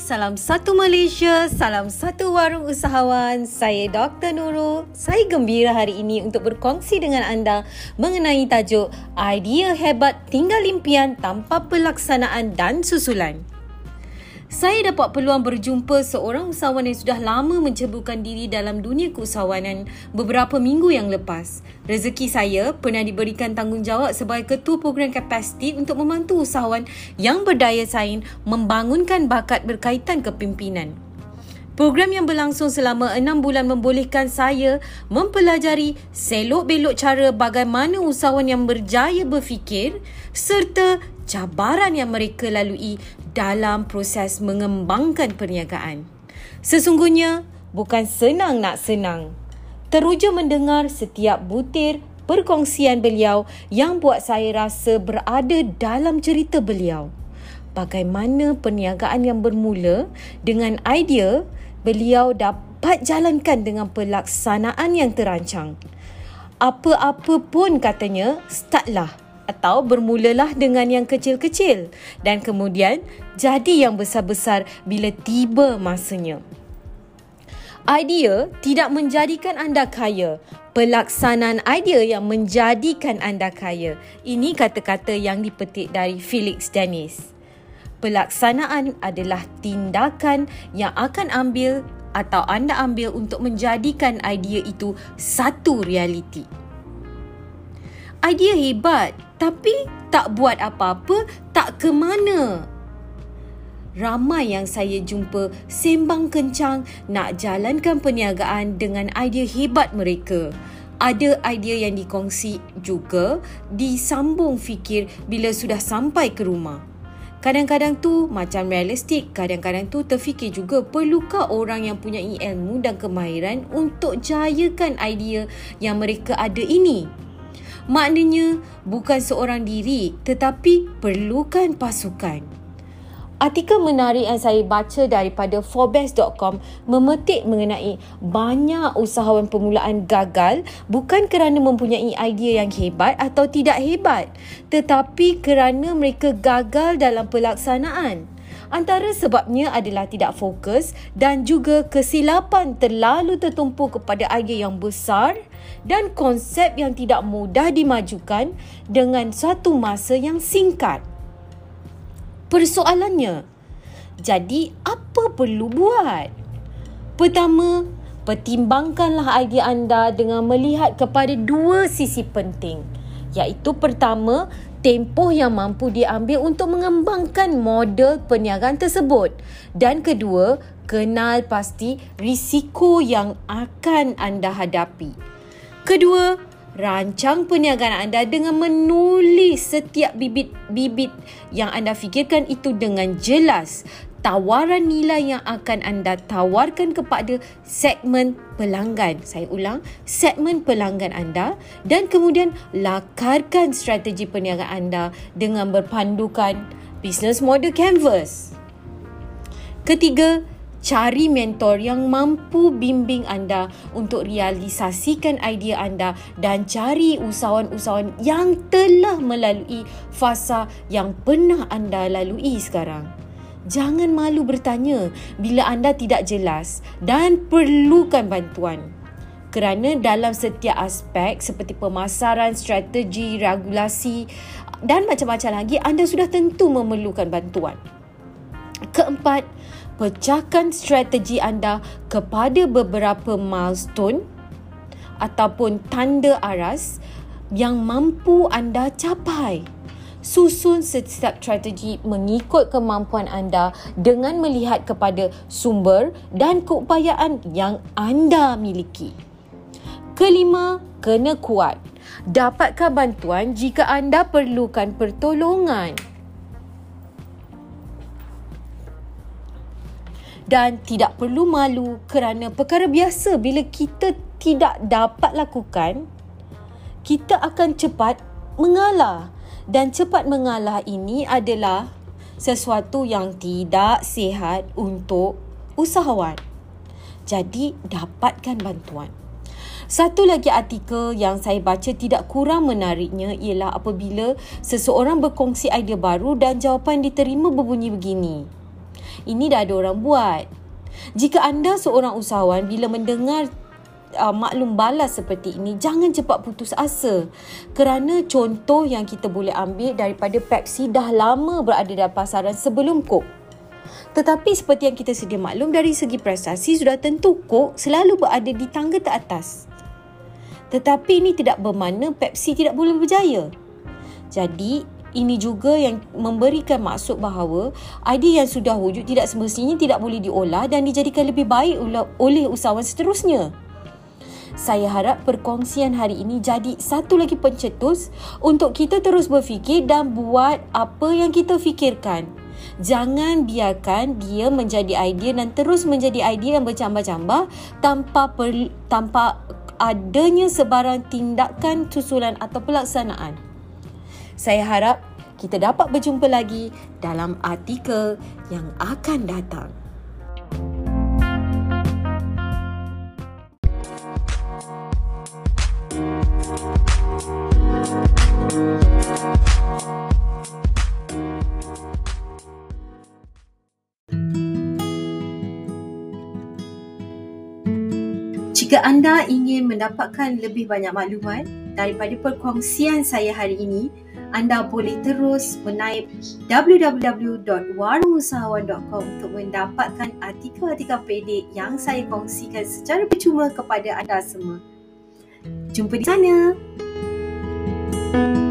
Salam satu Malaysia, salam satu warung usahawan. Saya Dr. Nurul. Saya gembira hari ini untuk berkongsi dengan anda mengenai tajuk Idea Hebat Tinggal Impian Tanpa Pelaksanaan dan Susulan. Saya dapat peluang berjumpa seorang usahawan yang sudah lama menceburkan diri dalam dunia keusahawanan beberapa minggu yang lepas. Rezeki saya pernah diberikan tanggungjawab sebagai ketua program kapasiti untuk membantu usahawan yang berdaya saing membangunkan bakat berkaitan kepimpinan. Program yang berlangsung selama enam bulan membolehkan saya mempelajari selok-belok cara bagaimana usahawan yang berjaya berfikir serta cabaran yang mereka lalui dalam proses mengembangkan perniagaan. Sesungguhnya bukan senang nak senang. Teruja mendengar setiap butir perkongsian beliau yang buat saya rasa berada dalam cerita beliau. Bagaimana perniagaan yang bermula dengan idea beliau dapat jalankan dengan pelaksanaan yang terancang. Apa-apa pun katanya, startlah atau bermulalah dengan yang kecil-kecil dan kemudian jadi yang besar-besar bila tiba masanya. Idea tidak menjadikan anda kaya. Pelaksanaan idea yang menjadikan anda kaya. Ini kata-kata yang dipetik dari Felix Dennis. Pelaksanaan adalah tindakan yang akan ambil atau anda ambil untuk menjadikan idea itu satu realiti. Idea hebat tapi tak buat apa-apa, tak ke mana. Ramai yang saya jumpa sembang kencang nak jalankan perniagaan dengan idea hebat mereka. Ada idea yang dikongsi juga disambung fikir bila sudah sampai ke rumah. Kadang-kadang tu macam realistik, kadang-kadang tu terfikir juga perlukah orang yang punya ilmu dan kemahiran untuk jayakan idea yang mereka ada ini. Maknanya bukan seorang diri tetapi perlukan pasukan. Artikel menarik yang saya baca daripada Forbes.com memetik mengenai banyak usahawan permulaan gagal bukan kerana mempunyai idea yang hebat atau tidak hebat tetapi kerana mereka gagal dalam pelaksanaan. Antara sebabnya adalah tidak fokus dan juga kesilapan terlalu tertumpu kepada idea yang besar dan konsep yang tidak mudah dimajukan dengan satu masa yang singkat. Persoalannya, jadi apa perlu buat? Pertama, pertimbangkanlah idea anda dengan melihat kepada dua sisi penting. Iaitu pertama, tempoh yang mampu diambil untuk mengembangkan model perniagaan tersebut. Dan kedua, kenal pasti risiko yang akan anda hadapi. Kedua, rancang perniagaan anda dengan menulis setiap bibit-bibit yang anda fikirkan itu dengan jelas tawaran nilai yang akan anda tawarkan kepada segmen pelanggan. Saya ulang, segmen pelanggan anda dan kemudian lakarkan strategi perniagaan anda dengan berpandukan business model canvas. Ketiga, cari mentor yang mampu bimbing anda untuk realisasikan idea anda dan cari usahawan-usahawan yang telah melalui fasa yang pernah anda lalui sekarang. Jangan malu bertanya bila anda tidak jelas dan perlukan bantuan. Kerana dalam setiap aspek seperti pemasaran, strategi, regulasi dan macam-macam lagi anda sudah tentu memerlukan bantuan. Keempat, pecahkan strategi anda kepada beberapa milestone ataupun tanda aras yang mampu anda capai. Susun setiap strategi mengikut kemampuan anda dengan melihat kepada sumber dan keupayaan yang anda miliki. Kelima, kena kuat. Dapatkan bantuan jika anda perlukan pertolongan. Dan tidak perlu malu kerana perkara biasa bila kita tidak dapat lakukan, kita akan cepat mengalah dan cepat mengalah ini adalah sesuatu yang tidak sihat untuk usahawan. Jadi dapatkan bantuan. Satu lagi artikel yang saya baca tidak kurang menariknya ialah apabila seseorang berkongsi idea baru dan jawapan diterima berbunyi begini. ini dah ada orang buat. Jika anda seorang usahawan bila mendengar uh, maklum balas seperti ini, jangan cepat putus asa. Kerana contoh yang kita boleh ambil daripada Pepsi dah lama berada dalam pasaran sebelum Coke. Tetapi seperti yang kita sedia maklum dari segi prestasi sudah tentu Coke selalu berada di tangga teratas. Tetapi ini tidak bermakna Pepsi tidak boleh berjaya. Jadi, ini juga yang memberikan maksud bahawa idea yang sudah wujud tidak semestinya tidak boleh diolah dan dijadikan lebih baik oleh usahawan seterusnya. Saya harap perkongsian hari ini jadi satu lagi pencetus untuk kita terus berfikir dan buat apa yang kita fikirkan. Jangan biarkan dia menjadi idea dan terus menjadi idea yang bercambah-cambah tanpa per, tanpa adanya sebarang tindakan susulan atau pelaksanaan. Saya harap kita dapat berjumpa lagi dalam artikel yang akan datang. Jika anda ingin mendapatkan lebih banyak maklumat daripada perkongsian saya hari ini, anda boleh terus menaip www.warungusahawan.com untuk mendapatkan artikel-artikel pendek yang saya kongsikan secara percuma kepada anda semua. Jumpa di sana. thank you